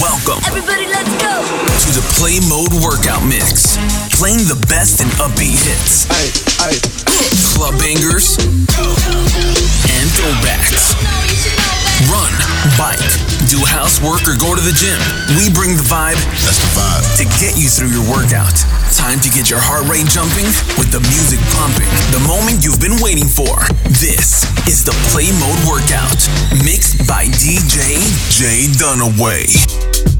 Welcome. Everybody, let's go. To the Play Mode Workout Mix. Playing the best and upbeat hits. Aye, aye. Club bangers and throwbacks run, bike, do housework, or go to the gym. We bring the vibe. That's the vibe. To get you through your workout. Time to get your heart rate jumping with the music pumping. The moment you've been waiting for. This is the Play Mode Workout, mixed by DJ Jay Dunaway.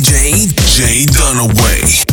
DJ Jay Dunaway.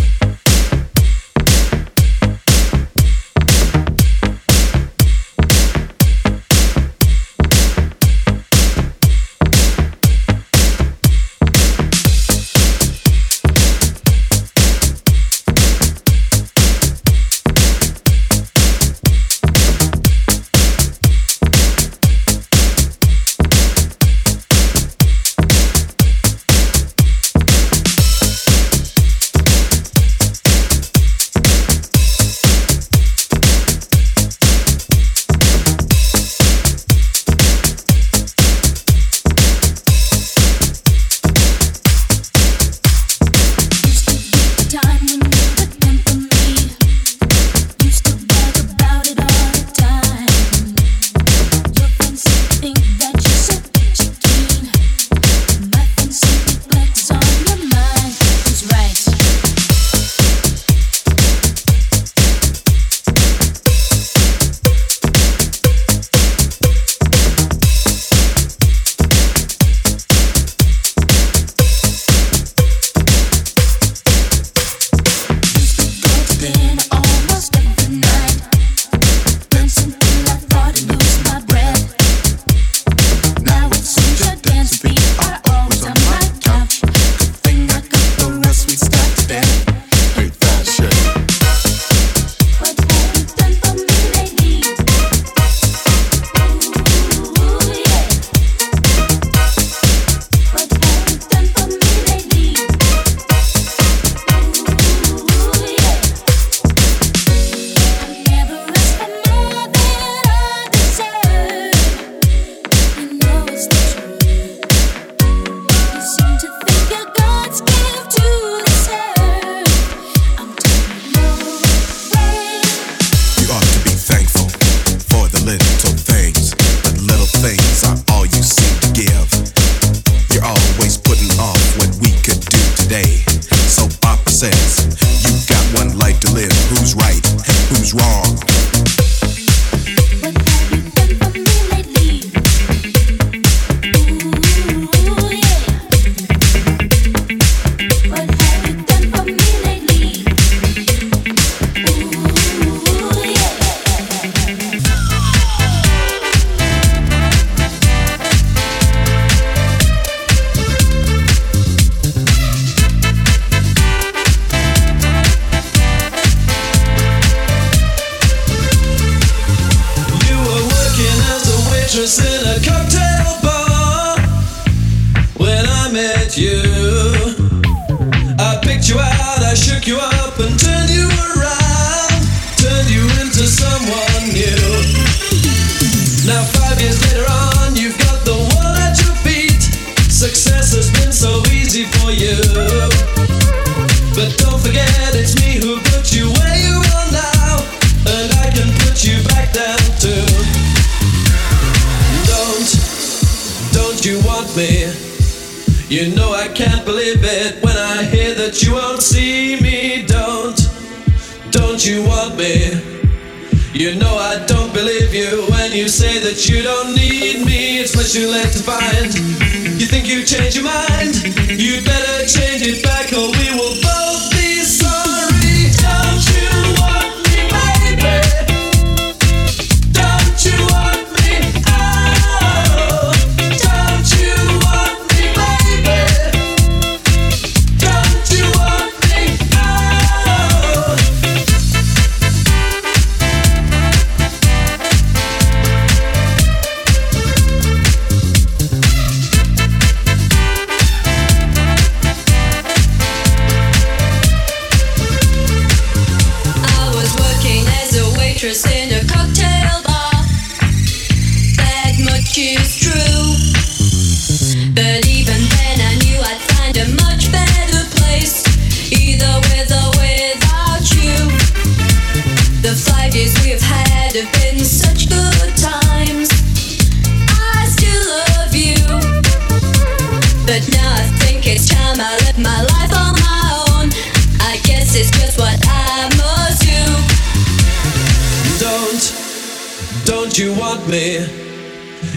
that you don't need me, it's much too late to find. You think you change your mind? you want me.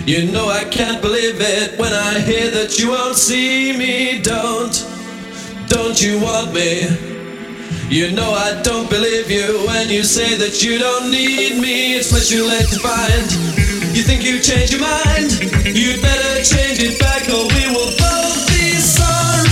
You know I can't believe it when I hear that you won't see me. Don't, don't you want me? You know I don't believe you when you say that you don't need me. It's much too late to find. You think you've changed your mind? You'd better change it back or we will both be sorry.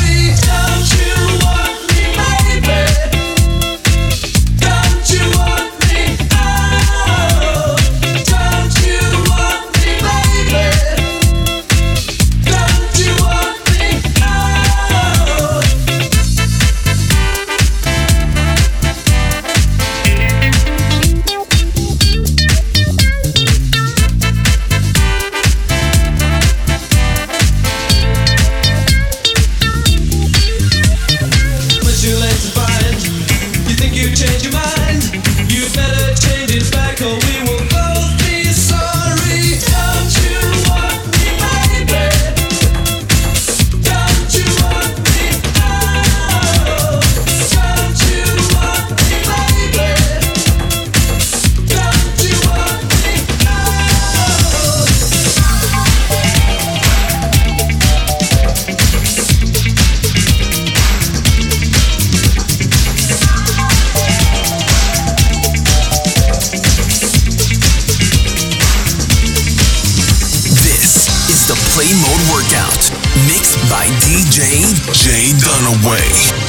Workout, mixed by DJ Jay Dunaway.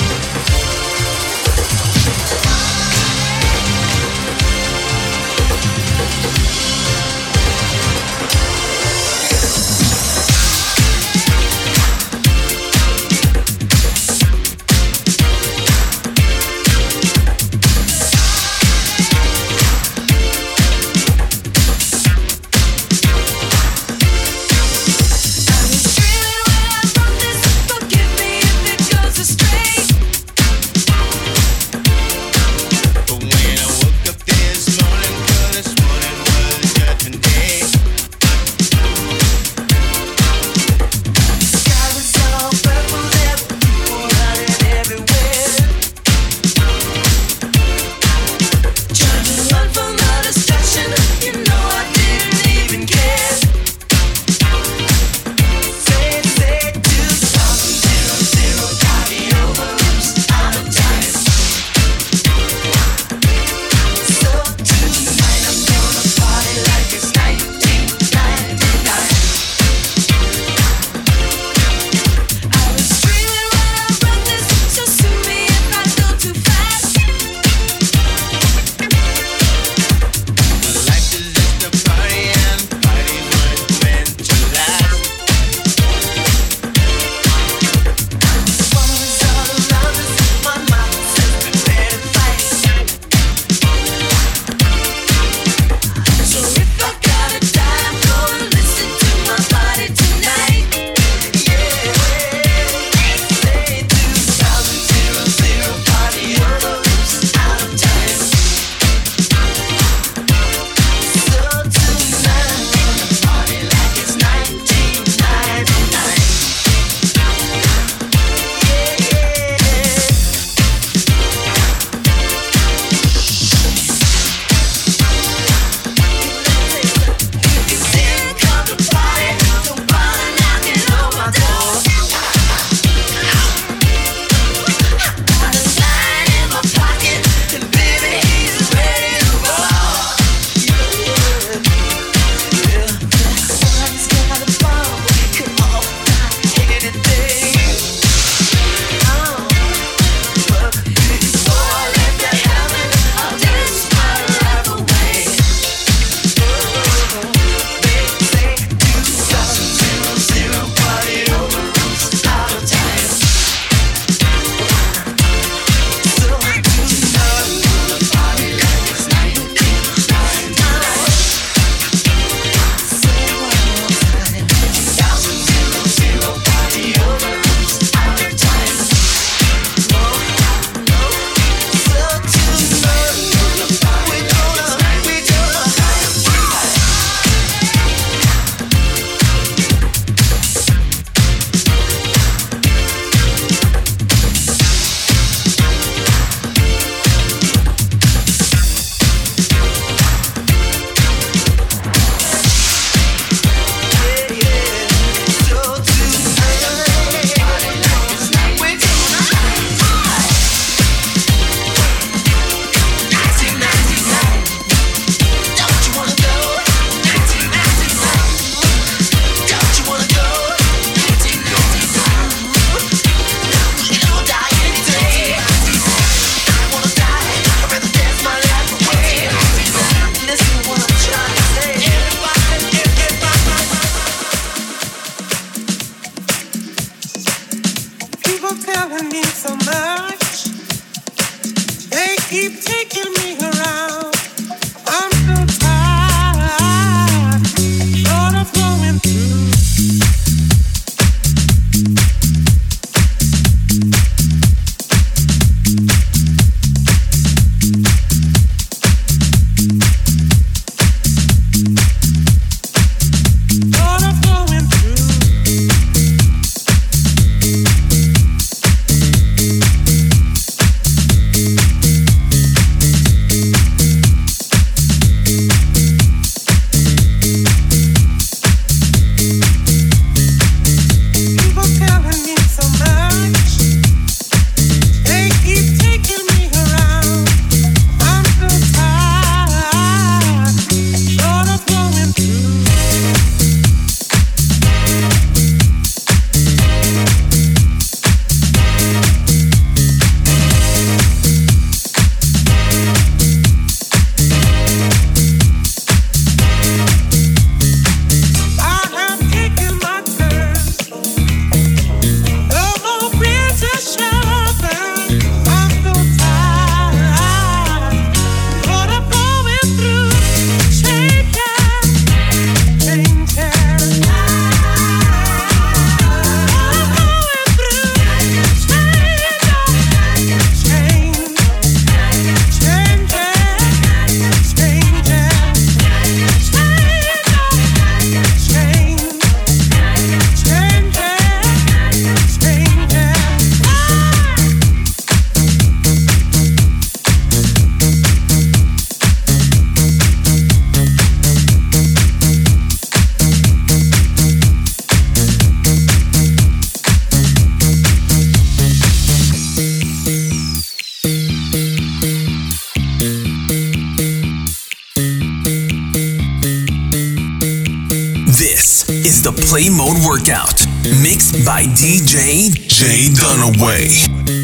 By DJ Jay Dunaway.